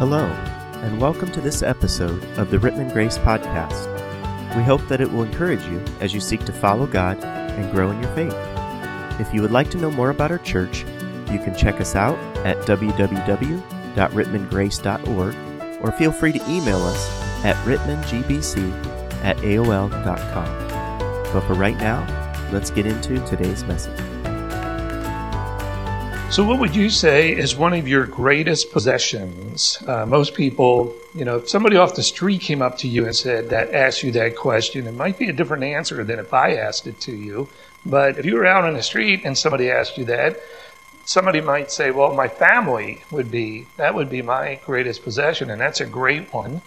Hello, and welcome to this episode of the Rittman Grace Podcast. We hope that it will encourage you as you seek to follow God and grow in your faith. If you would like to know more about our church, you can check us out at www.rittmangrace.org or feel free to email us at rittmangbc at aol.com. But for right now, let's get into today's message. So, what would you say is one of your greatest possessions? Uh, most people, you know, if somebody off the street came up to you and said that, asked you that question, it might be a different answer than if I asked it to you. But if you were out on the street and somebody asked you that, somebody might say, well, my family would be, that would be my greatest possession, and that's a great one.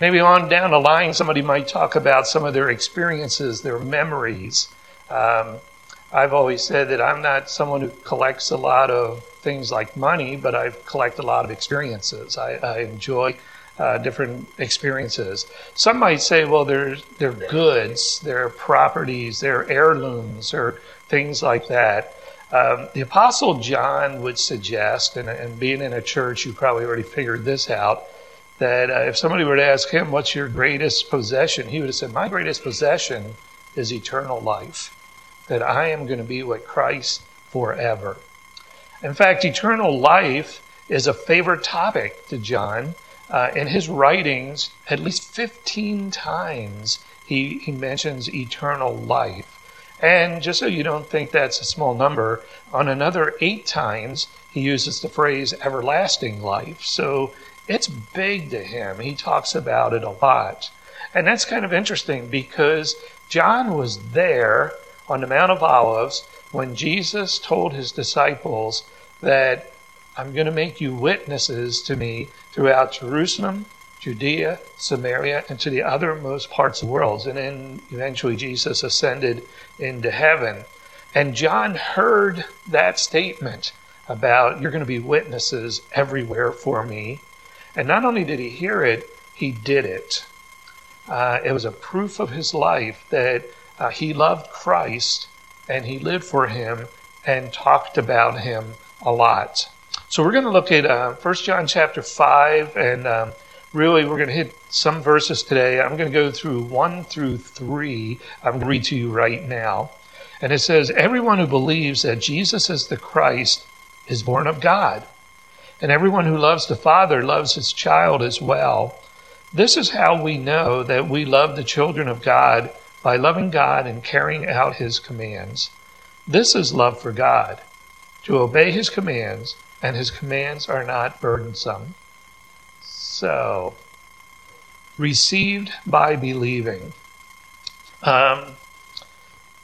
Maybe on down the line, somebody might talk about some of their experiences, their memories. Um, I've always said that I'm not someone who collects a lot of things like money, but I collect a lot of experiences. I, I enjoy uh, different experiences. Some might say, well, they're, they're goods, they're properties, they're heirlooms, or things like that. Um, the Apostle John would suggest, and, and, being in a church, you probably already figured this out, that uh, if somebody were to ask him, What's your greatest possession? he would have said, My greatest possession is eternal life that I am going to be with Christ forever. In fact, eternal life is a favorite topic to John. Uh, in his writings, at least 15 times he, he mentions eternal life. And just so you don't think that's a small number, on another eight times he uses the phrase everlasting life. So it's big to him. He talks about it a lot. And that's kind of interesting because John was there on the Mount of Olives when Jesus told his disciples that I'm going to make you witnesses to me throughout Jerusalem, Judea, Samaria, and to the othermost parts of the world. And then eventually Jesus ascended into heaven. And John heard that statement about you're going to be witnesses everywhere for me. And not only did he hear it, he did it. Uh, it was a proof of his life that uh, he loved Christ and he lived for him and talked about him a lot. So we're going to look at uh, 1 John chapter 5, and um, really we're going to hit some verses today. I'm going to go through 1 through 3. I'm going to read to you right now. And it says, Everyone who believes that Jesus is the Christ is born of God. And everyone who loves the Father loves his child as well. This is how we know that we love the children of God by loving God and carrying out His commands. This is love for God, to obey His commands, and His commands are not burdensome. So, received by believing. Um,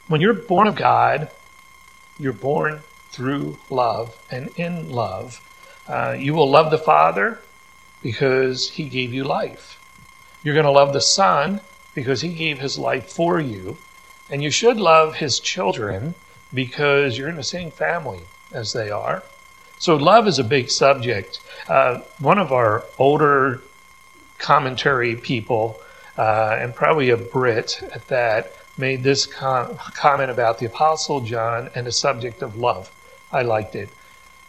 when you're born of God, you're born through love and in love. Uh, you will love the Father because He gave you life. You're going to love the Son because he gave his life for you. And you should love his children because you're in the same family as they are. So love is a big subject. Uh, one of our older commentary people, uh, and probably a Brit at that, made this com- comment about the Apostle John and the subject of love. I liked it.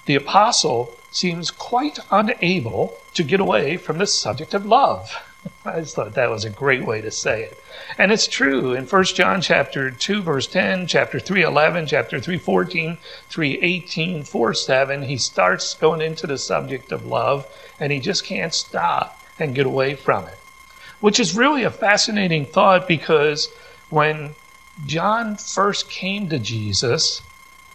The Apostle seems quite unable to get away from the subject of love. I just thought that was a great way to say it. And it's true in 1 John chapter 2 verse 10, chapter 3 11, chapter 3 14, 3 18, 4 7, he starts going into the subject of love and he just can't stop and get away from it. Which is really a fascinating thought because when John first came to Jesus,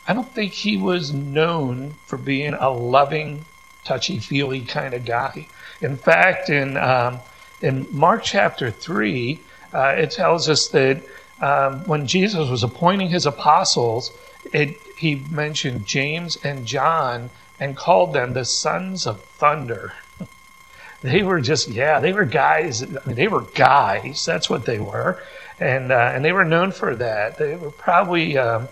I don't think he was known for being a loving, touchy feely kind of guy. In fact, in um, in Mark chapter 3, uh, it tells us that um, when Jesus was appointing his apostles, it, he mentioned James and John and called them the sons of thunder. they were just, yeah, they were guys. I mean, they were guys. That's what they were. And, uh, and they were known for that. They were probably, um,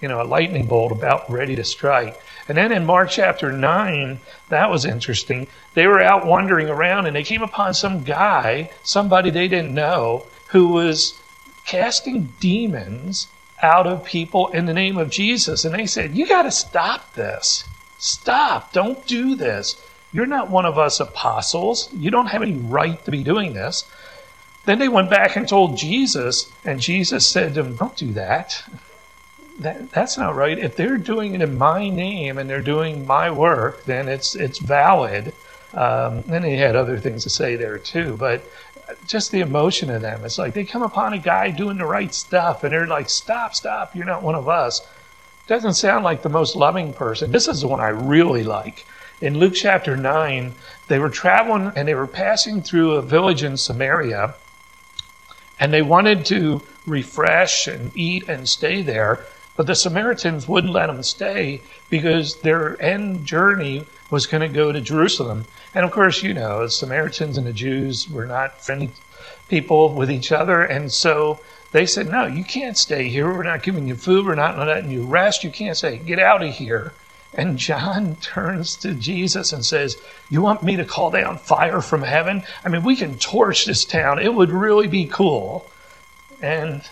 you know, a lightning bolt about ready to strike. And then in Mark chapter 9, that was interesting. They were out wandering around and they came upon some guy, somebody they didn't know, who was casting demons out of people in the name of Jesus. And they said, You got to stop this. Stop. Don't do this. You're not one of us apostles. You don't have any right to be doing this. Then they went back and told Jesus, and Jesus said to them, Don't do that. That. That's not right. If they're doing it in my name and they're doing my work, then it's, it's valid. Um, and he had other things to say there too, but just the emotion of them. It's like they come upon a guy doing the right stuff and they're like, Stop, stop, you're not one of us. Doesn't sound like the most loving person. This is the one I really like. In Luke chapter 9, they were traveling and they were passing through a village in Samaria and they wanted to refresh and eat and stay there, but the Samaritans wouldn't let them stay because their end journey was going to go to Jerusalem. And of course, you know, the Samaritans and the Jews were not friendly people with each other. And so they said, No, you can't stay here. We're not giving you food. We're not letting you rest. You can't say, Get out of here. And John turns to Jesus and says, You want me to call down fire from heaven? I mean, we can torch this town. It would really be cool. And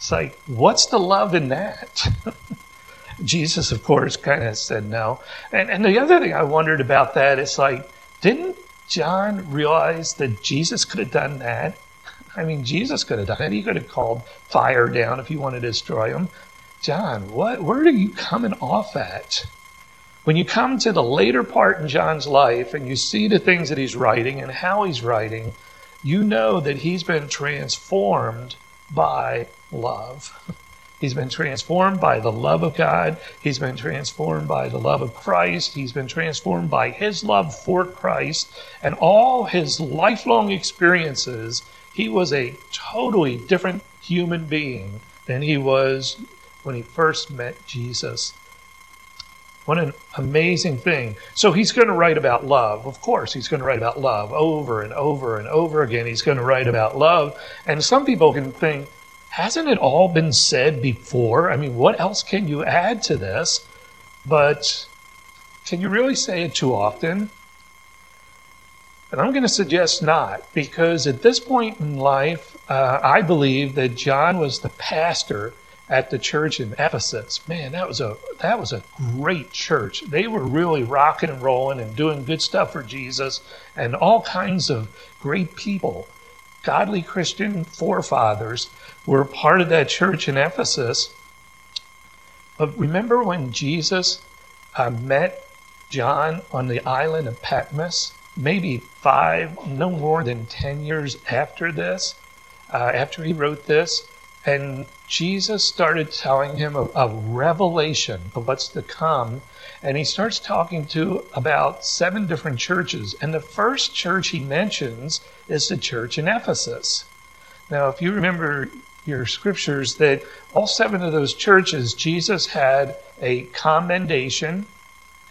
it's like, What's the love in that? Jesus, of course, kind of said no. And, and the other thing I wondered about that is like, didn't John realize that Jesus could have done that? I mean, Jesus could have done it. He could have called fire down if he wanted to destroy him. John, what? Where are you coming off at? When you come to the later part in John's life and you see the things that he's writing and how he's writing, you know that he's been transformed by love. He's been transformed by the love of God. He's been transformed by the love of Christ. He's been transformed by his love for Christ. And all his lifelong experiences, he was a totally different human being than he was when he first met Jesus. What an amazing thing. So he's going to write about love. Of course, he's going to write about love over and over and over again. He's going to write about love. And some people can think, hasn't it all been said before? I mean, what else can you add to this? But can you really say it too often? And I'm going to suggest not, because at this point in life, uh, I believe that John was the pastor at the church in Ephesus. Man, that was a that was a great church. They were really rocking and rolling and doing good stuff for Jesus and all kinds of great people. Godly Christian forefathers were part of that church in Ephesus. But remember when Jesus uh, met John on the island of Patmos? Maybe five, no more than 10 years after this, uh, after he wrote this. And Jesus started telling him a, a, revelation of what's to come. And he starts talking to about seven different churches. And the first church he mentions is the church in Ephesus. Now, if you remember your scriptures, that all seven of those churches, Jesus had a commendation.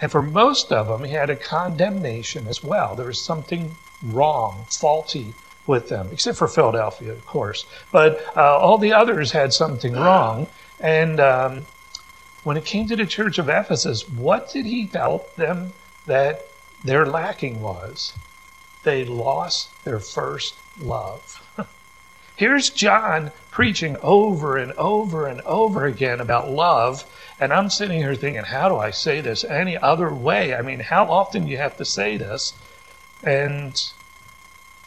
And for most of them, he had a condemnation as well. There was something wrong, faulty with them, except for Philadelphia, of course. But uh, all the others had something wrong. And um, when it came to the church of Ephesus, what did he tell them that their lacking was? They lost their first love. Here's John preaching over and over and over again about love. And I'm sitting here thinking, how do I say this any other way? I mean, how often do you have to say this? And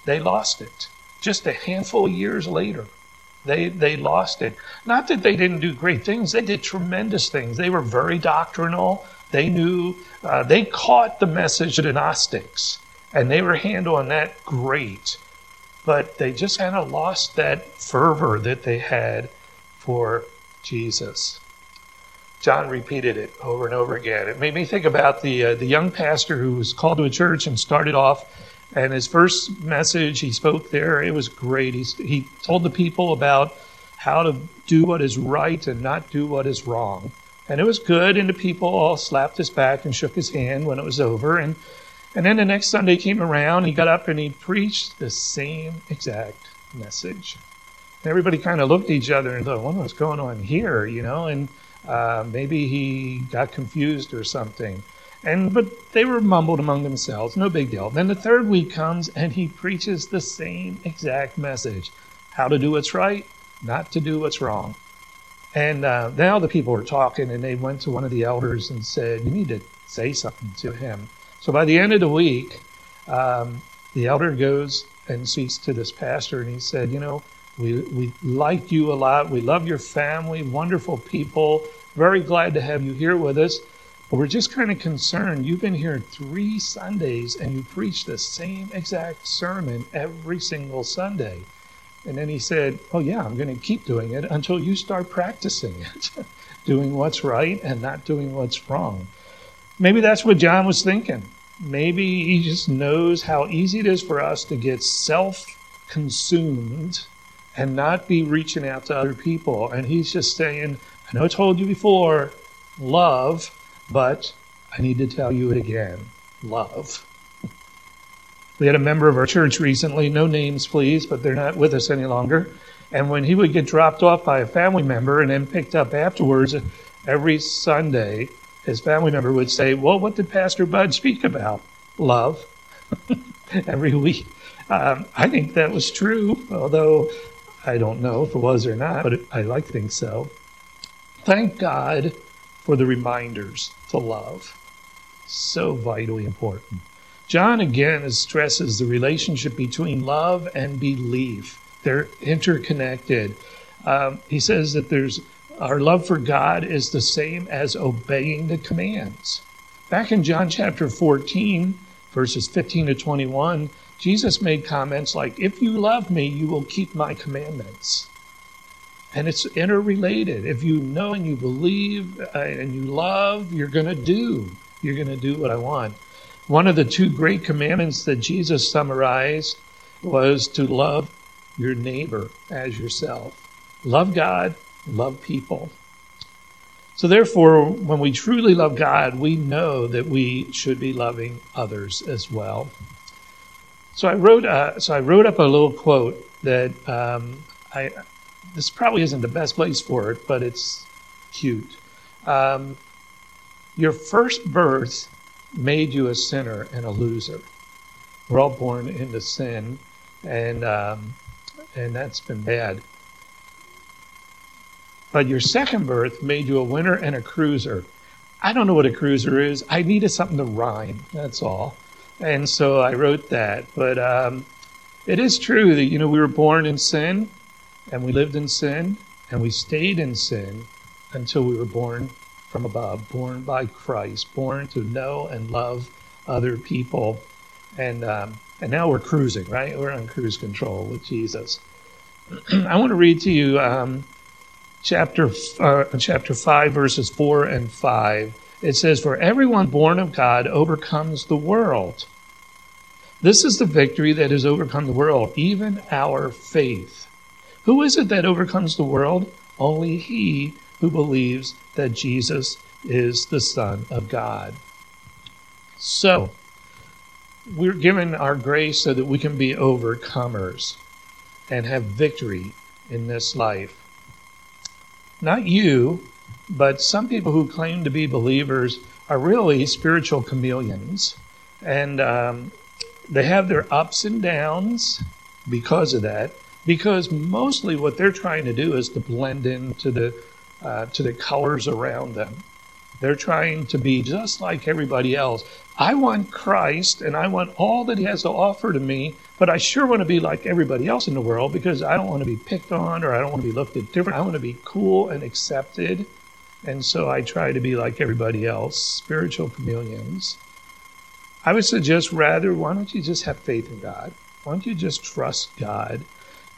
they lost it. Just a handful of years later, they, they lost it. Not that they didn't do great things, they did tremendous things. They were very doctrinal. They knew, uh, they caught the message of the Gnostics, and they were handling that great. But they just kind of lost that fervor that they had for Jesus. John repeated it over and over again. It made me think about the uh, the young pastor who was called to a church and started off and his first message he spoke there, it was great. He, he told the people about how to do what is right and not do what is wrong. And it was good, and the people all slapped his back and shook his hand when it was over. And, and then the next Sunday came around, he got up and he preached the same exact message. And everybody kind of looked at each other and thought, "What what's going on here, you know? And uh, maybe he got confused or something. And but they were mumbled among themselves, no big deal. Then the third week comes and he preaches the same exact message: how to do what's right, not to do what's wrong. And uh, now the people were talking, and they went to one of the elders and said, "You need to say something to him." So by the end of the week, um, the elder goes and speaks to this pastor, and he said, You know, we, we like you a lot. We love your family, wonderful people. Very glad to have you here with us. But we're just kind of concerned. You've been here three Sundays and you preach the same exact sermon every single Sunday. And then he said, Oh, yeah, I'm going to keep doing it until you start practicing it, doing what's right and not doing what's wrong. Maybe that's what John was thinking. Maybe he just knows how easy it is for us to get self consumed and not be reaching out to other people. And he's just saying, I know I told you before, love, but I need to tell you it again love. We had a member of our church recently, no names please, but they're not with us any longer. And when he would get dropped off by a family member and then picked up afterwards, every Sunday, his family member would say, Well, what did Pastor Bud speak about? Love. every week. Um, I think that was true, although I don't know if it was or not, but I like to think so. Thank God for the reminders to love. So vitally important. John again stresses the relationship between love and belief. They're interconnected. Um, he says that there's our love for God is the same as obeying the commands. Back in John chapter 14, verses 15 to 21, Jesus made comments like, If you love me, you will keep my commandments. And it's interrelated. If you know and you believe uh, and you love, you're going to do. You're going to do what I want. One of the two great commandments that Jesus summarized was to love your neighbor as yourself. Love God, love people. So, therefore, when we truly love God, we know that we should be loving others as well. So I wrote, uh, so I wrote up a little quote that um, I. This probably isn't the best place for it, but it's cute. Um, your first birth made you a sinner and a loser. We're all born into sin, and um, and that's been bad. But your second birth made you a winner and a cruiser. I don't know what a cruiser is. I needed something to rhyme. That's all, and so I wrote that. But um, it is true that you know we were born in sin, and we lived in sin, and we stayed in sin until we were born from above, born by Christ, born to know and love other people. And, um, and now we're cruising, right? We're on cruise control with Jesus. I want to read to you um, chapter, uh, chapter 5, verses 4 and 5. It says, For everyone born of God overcomes the world. This is the victory that has overcome the world, even our faith. Who is it that overcomes the world? Only he who believes that Jesus is the Son of God. So, we're given our grace so that we can be overcomers and have victory in this life. Not you, but some people who claim to be believers are really spiritual chameleons. And um, they have their ups and downs because of that, because mostly what they're trying to do is to blend into the uh, to the colors around them. They're trying to be just like everybody else. I want Christ and I want all that He has to offer to me, but I sure want to be like everybody else in the world because I don't want to be picked on or I don't want to be looked at different. I want to be cool and accepted. And so I try to be like everybody else, spiritual chameleons. I would suggest rather, why don't you just have faith in God? Why don't you just trust God?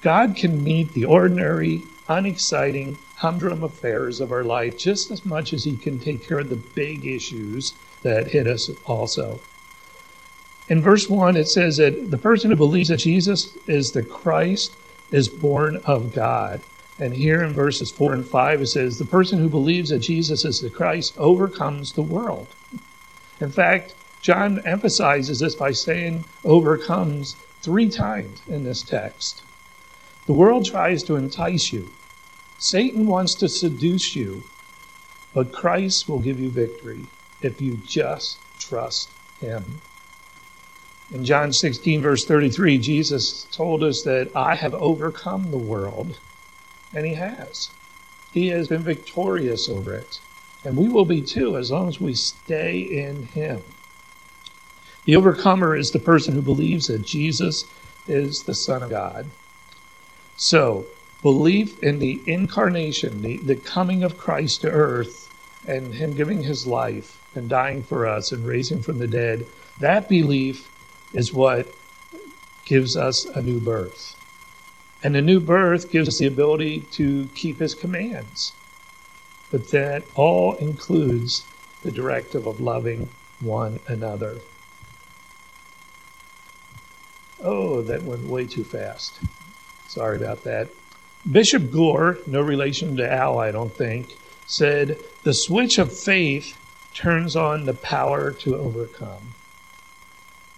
God can meet the ordinary, unexciting, humdrum affairs of our life just as much as He can take care of the big issues that hit us also. In verse 1, it says that the person who believes that Jesus is the Christ is born of God. And here in verses 4 and 5, it says, the person who believes that Jesus is the Christ overcomes the world. In fact, John emphasizes this by saying overcomes three times in this text. The world tries to entice you, Satan wants to seduce you, but Christ will give you victory if you just trust him. In John 16, verse 33, Jesus told us that I have overcome the world, and he has. He has been victorious over it. And we will be too, as long as we stay in him. The overcomer is the person who believes that Jesus is the Son of God. So, belief in the incarnation, the, the coming of Christ to earth, and Him giving His life and dying for us and raising from the dead, that belief is what gives us a new birth. And a new birth gives us the ability to keep His commands. But that all includes the directive of loving one another. Oh, that went way too fast. Sorry about that. Bishop Gore, no relation to Al, I don't think, said the switch of faith turns on the power to overcome.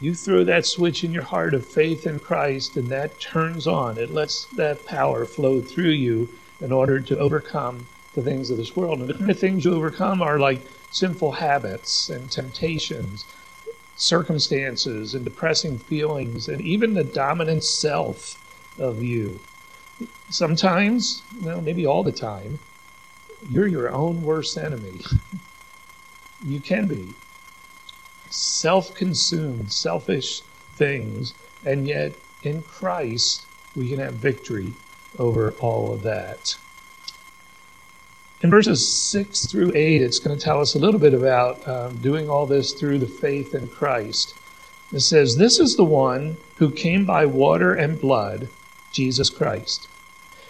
You throw that switch in your heart of faith in Christ, and that turns on. It lets that power flow through you in order to overcome the things of this world. And the kind of things you overcome are like sinful habits and temptations, circumstances and depressing feelings, and even the dominant self of you. Sometimes, well, maybe all the time, you're your own worst enemy. you can be. Self consumed, selfish things, and yet in Christ, we can have victory over all of that. In verses 6 through 8, it's going to tell us a little bit about um, doing all this through the faith in Christ. It says, This is the one who came by water and blood, Jesus Christ.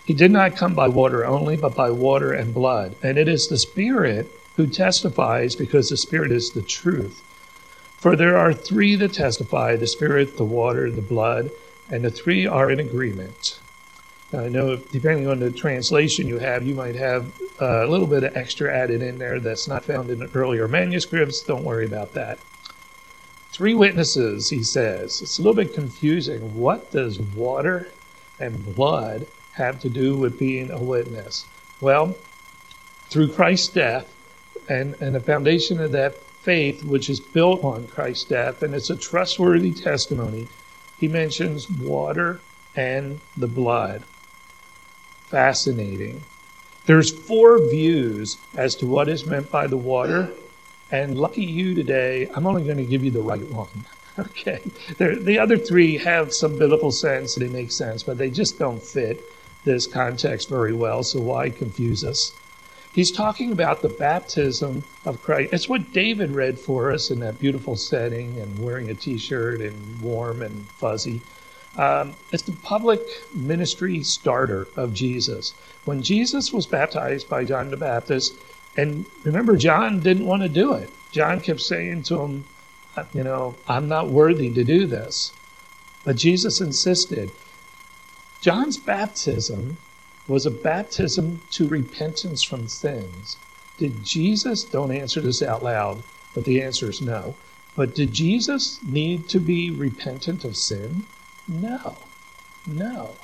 He did not come by water only, but by water and blood. And it is the Spirit who testifies, because the Spirit is the truth. For there are three that testify the Spirit, the water, the blood, and the three are in agreement. Now, I know depending on the translation you have, you might have uh, a little bit of extra added in there that's not found in earlier manuscripts. Don't worry about that. Three witnesses, he says. It's a little bit confusing. What does water and blood have to do with being a witness? Well, through Christ's death and, and the foundation of that faith, which is built on Christ's death, and it's a trustworthy testimony, he mentions water and the blood fascinating. There's four views as to what is meant by the water, and lucky you today, I'm only going to give you the right one. Okay. the other three have some biblical sense, they make sense, but they just don't fit this context very well, so why confuse us? He's talking about the baptism of Christ. It's what David read for us in that beautiful setting and wearing a t shirt and warm and fuzzy. Um, it's the public ministry starter of Jesus. When Jesus was baptized by John the Baptist, and remember, John didn't want to do it. John kept saying to him, You know, I'm not worthy to do this. But Jesus insisted. John's baptism was a baptism to repentance from sins. Did Jesus, don't answer this out loud, but the answer is no. But did Jesus need to be repentant of sin? No. No.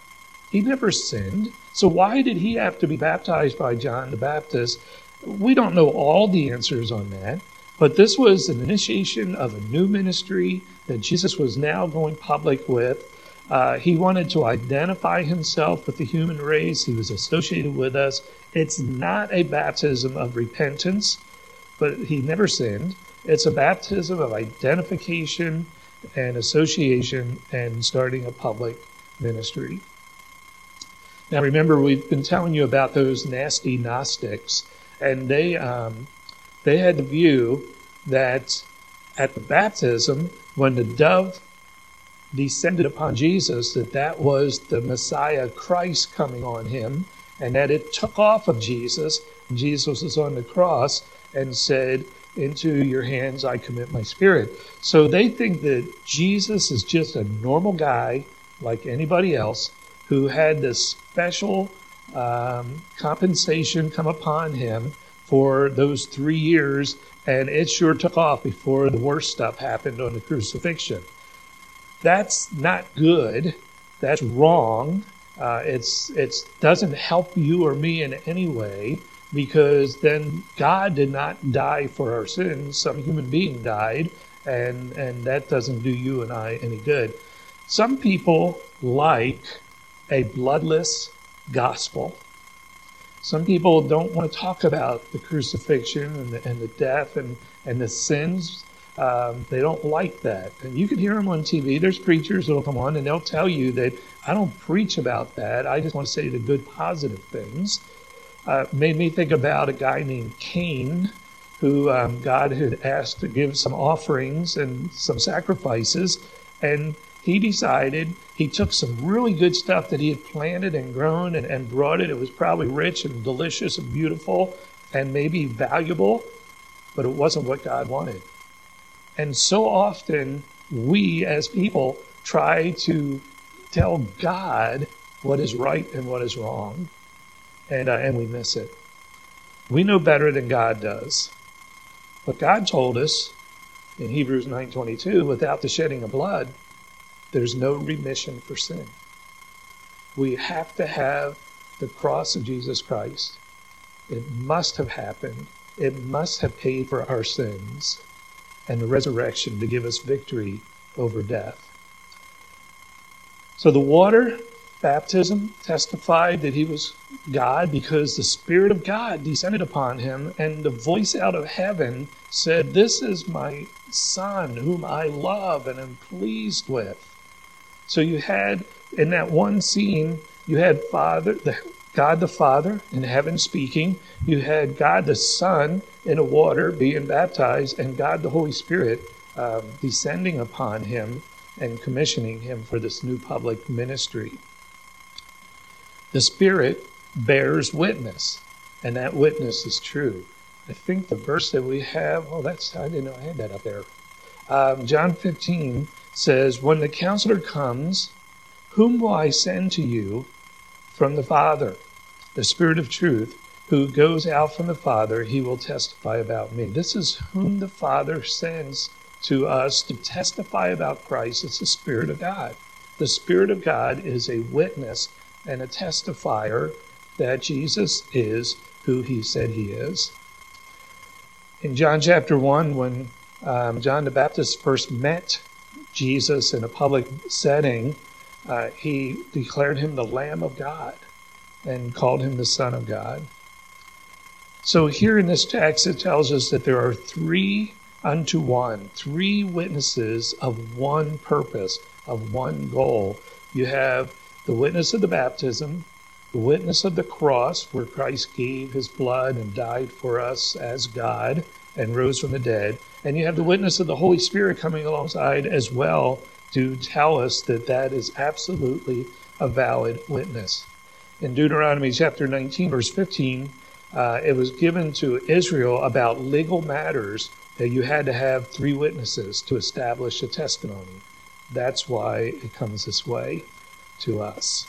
He never sinned. So why did he have to be baptized by John the Baptist? We don't know all the answers on that, but this was an initiation of a new ministry that Jesus was now going public with. Uh, he wanted to identify himself with the human race. He was associated with us. It's not a baptism of repentance, but he never sinned. It's a baptism of identification and association and starting a public ministry. Now, remember, we've been telling you about those nasty Gnostics, and they um, they had the view that at the baptism, when the dove descended upon Jesus, that that was the Messiah Christ coming on him, and that it took off of Jesus. Jesus was on the cross and said, into your hands I commit my spirit. So they think that Jesus is just a normal guy like anybody else who had this special um, compensation come upon him for those three years, and it sure took off before the worst stuff happened on the crucifixion. That's not good. That's wrong. Uh, it's it doesn't help you or me in any way because then God did not die for our sins. Some human being died, and, and that doesn't do you and I any good. Some people like a bloodless gospel. Some people don't want to talk about the crucifixion and the, and the death and, and the sins um, they don't like that. And you can hear them on TV. There's preachers that'll come on and they'll tell you that I don't preach about that. I just want to say the good, positive things. Uh, made me think about a guy named Cain, who um, God had asked to give some offerings and some sacrifices. And he decided he took some really good stuff that he had planted and grown and, and brought it. It was probably rich and delicious and beautiful and maybe valuable, but it wasn't what God wanted. And so often we as people try to tell God what is right and what is wrong, and, uh, and we miss it. We know better than God does. But God told us in Hebrews 9:22, without the shedding of blood, there's no remission for sin. We have to have the cross of Jesus Christ. It must have happened. It must have paid for our sins and the resurrection to give us victory over death. So the water baptism testified that he was God because the Spirit of God descended upon him, and the voice out of heaven said, This is my Son whom I love and am pleased with. So you had in that one scene, you had Father, the God the Father in heaven speaking, you had God the Son in the water being baptized, and God the Holy Spirit um, descending upon him and commissioning him for this new public ministry. The Spirit bears witness, and that witness is true. I think the verse that we have, oh, that's, I didn't know I had that up there. Um, John 15 says, When the counselor comes, whom will I send to you from the Father? The Spirit of truth, who goes out from the Father, he will testify about me. This is whom the Father sends to us to testify about Christ. It's the Spirit of God. The Spirit of God is a witness and a testifier that Jesus is who he said he is. In John chapter 1, when um, John the Baptist first met Jesus in a public setting, uh, he declared him the Lamb of God and called him the Son of God. So here in this text, it tells us that there are three unto one, three witnesses of one purpose, of one goal. You have the witness of the baptism, the witness of the cross, where Christ gave his blood and died for us as God and rose from the dead. And you have the witness of the Holy Spirit coming alongside as well to tell us that that is absolutely a valid witness. In Deuteronomy chapter 19, verse 15, uh, it was given to Israel about legal matters that you had to have three witnesses to establish a testimony. That's why it comes this way to us.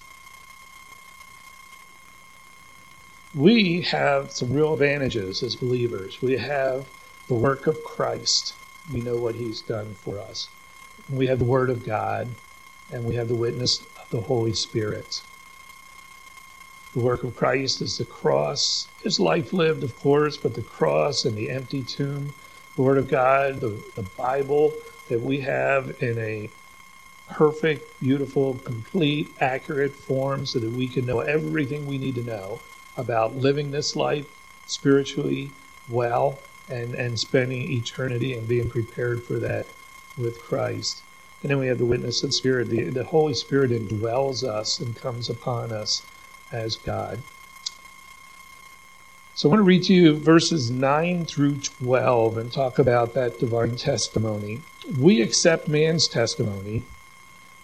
We have some real advantages as believers. We have the work of Christ. We know what he's done for us. We have the Word of God, and we have the witness of the Holy Spirit. The work of Christ is the cross, his life lived, of course, but the cross and the empty tomb, the Word of God, the, the Bible that we have in a perfect, beautiful, complete, accurate form so that we can know everything we need to know about living this life spiritually well and, and spending eternity and being prepared for that with Christ. And then we have the witness of Spirit. The, the Holy Spirit indwells us and comes upon us as God. So I want to read to you verses 9 through 12 and talk about that divine testimony. We accept man's testimony,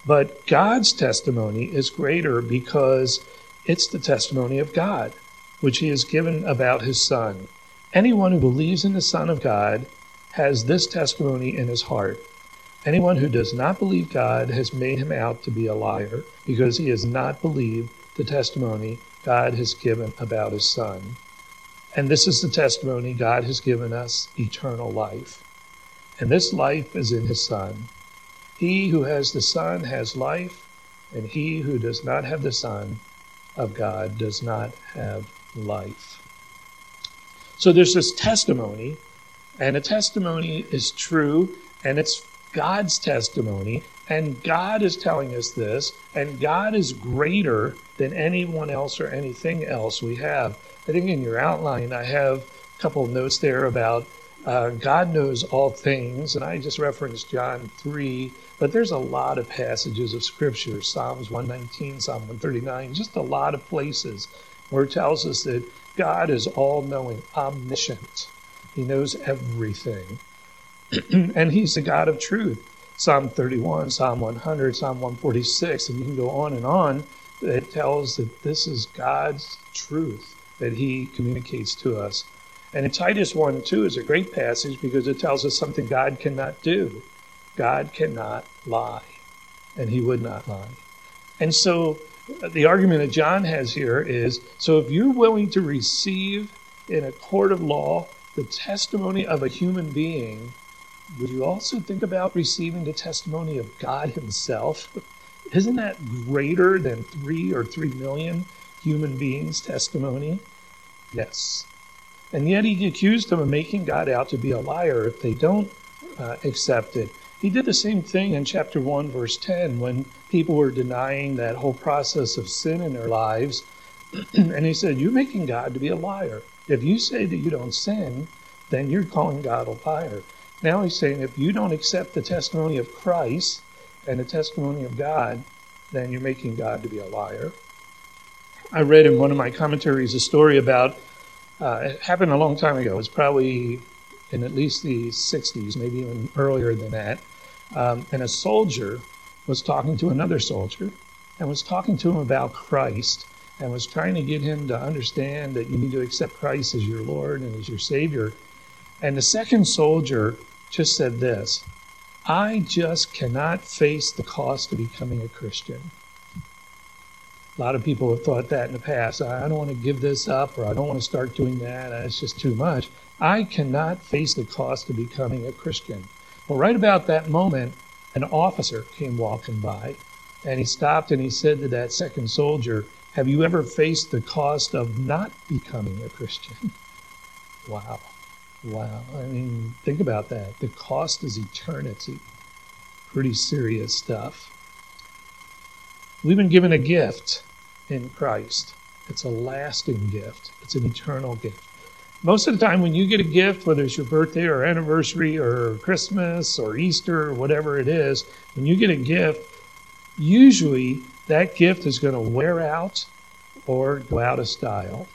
but God's testimony is greater because it's the testimony of God, which he has given about his Son. Anyone who believes in the Son of God has this testimony in his heart. Anyone who does not believe God has made him out to be a liar because he has not believed the testimony God has given about his Son. And this is the testimony God has given us eternal life. And this life is in his Son. He who has the Son has life, and he who does not have the Son of God does not have life. So there's this testimony, and a testimony is true, and it's God's testimony, and God is telling us this, and God is greater than anyone else or anything else we have. I think in your outline, I have a couple of notes there about Uh, God knows all things, and I just referenced John 3, but there's a lot of passages of Scripture, Psalms 119, Psalm 139, just a lot of places where it tells us that God is all knowing, omniscient. He knows everything. and He's the God of truth. Psalm 31, Psalm 100, Psalm 146, and you can go on and on. It tells that this is God's truth that He communicates to us. And in Titus 1 2 is a great passage because it tells us something God cannot do. God cannot lie, and He would not lie. And so uh, the argument that John has here is so if you're willing to receive in a court of law the testimony of a human being, would you also think about receiving the testimony of God Himself? Isn't that greater than three or three million human beings' testimony? Yes. And yet he accused them of making God out to be a liar if they don't uh, accept it. He did the same thing in chapter 1, verse 10, when people were denying that whole process of sin in their lives. and he said, You're making God to be a liar. If you say that you don't sin, then you're calling God a liar. Now he's saying, if you don't accept the testimony of Christ and the testimony of God, then you're making God to be a liar. I read in one of my commentaries a story about uh, it happened a long time ago. It was probably in at least the 60s, maybe even earlier than that. Um, and a soldier was talking to another soldier and was talking to him about Christ and was trying to get him to understand that you need to accept Christ as your Lord and as your Savior. And the second soldier just said this I just cannot face the cost of becoming a Christian. A lot of people have thought that in the past. I don't want to give this up or I don't want to start doing that. It's just too much. I cannot face the cost of becoming a Christian. Well, right about that moment, an officer came walking by and he stopped and he said to that second soldier, Have you ever faced the cost of not becoming a Christian? wow. Wow. I mean, think about that. The cost is eternity. Pretty serious stuff. We've been given a gift in Christ. It's a lasting gift, it's an eternal gift. Most of the time, when you get a gift, whether it's your birthday or anniversary or Christmas or Easter or whatever it is, when you get a gift, usually that gift is going to wear out or go out of style.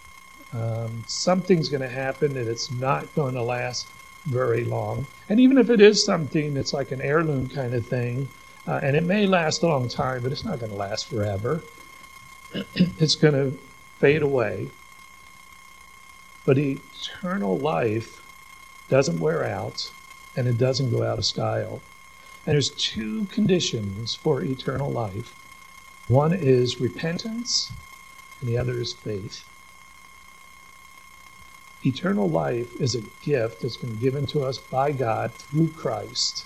Um, something's going to happen that it's not going to last very long. And even if it is something that's like an heirloom kind of thing, uh, and it may last a long time, but it's not going to last forever. it's going to fade away. But eternal life doesn't wear out and it doesn't go out of style. And there's two conditions for eternal life. One is repentance and the other is faith. Eternal life is a gift that's been given to us by God through Christ.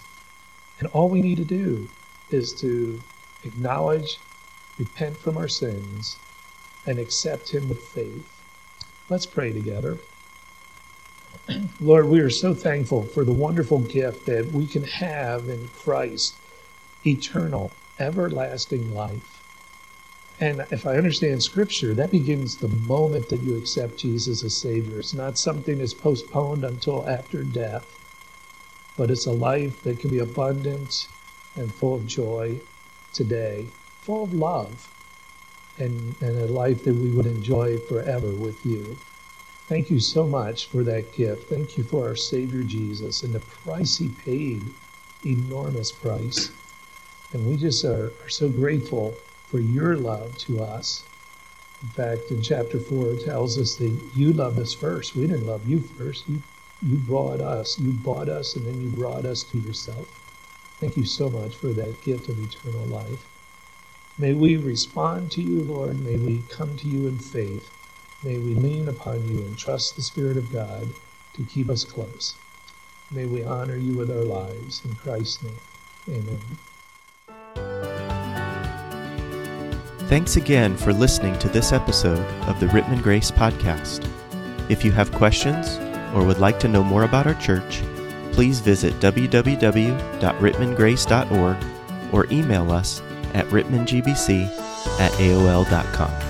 And all we need to do is to acknowledge repent from our sins, and accept Him with faith. Let's pray together. Lord, we are so thankful for the wonderful gift that we can have in Christ eternal, everlasting life. And if I understand Scripture, that begins the moment that you accept Jesus as Savior. It's not something that's postponed until after death, but it's a life that can be abundant and full of joy today full of love and, and a life that we would enjoy forever with you. Thank you so much for that gift. Thank you for our Savior Jesus and the price he paid, enormous price. And we just are, are so grateful for your love to us. In fact, in chapter 4, it tells us that you loved us first. We didn't love you first. You, you brought us. You bought us, and then you brought us to yourself. Thank you so much for that gift of eternal life. May we respond to you, Lord. May we come to you in faith. May we lean upon you and trust the Spirit of God to keep us close. May we honor you with our lives. In Christ's name, amen. Thanks again for listening to this episode of the Rittman Grace Podcast. If you have questions or would like to know more about our church, please visit www.rittmangrace.org or email us at rittmangbc at aol.com.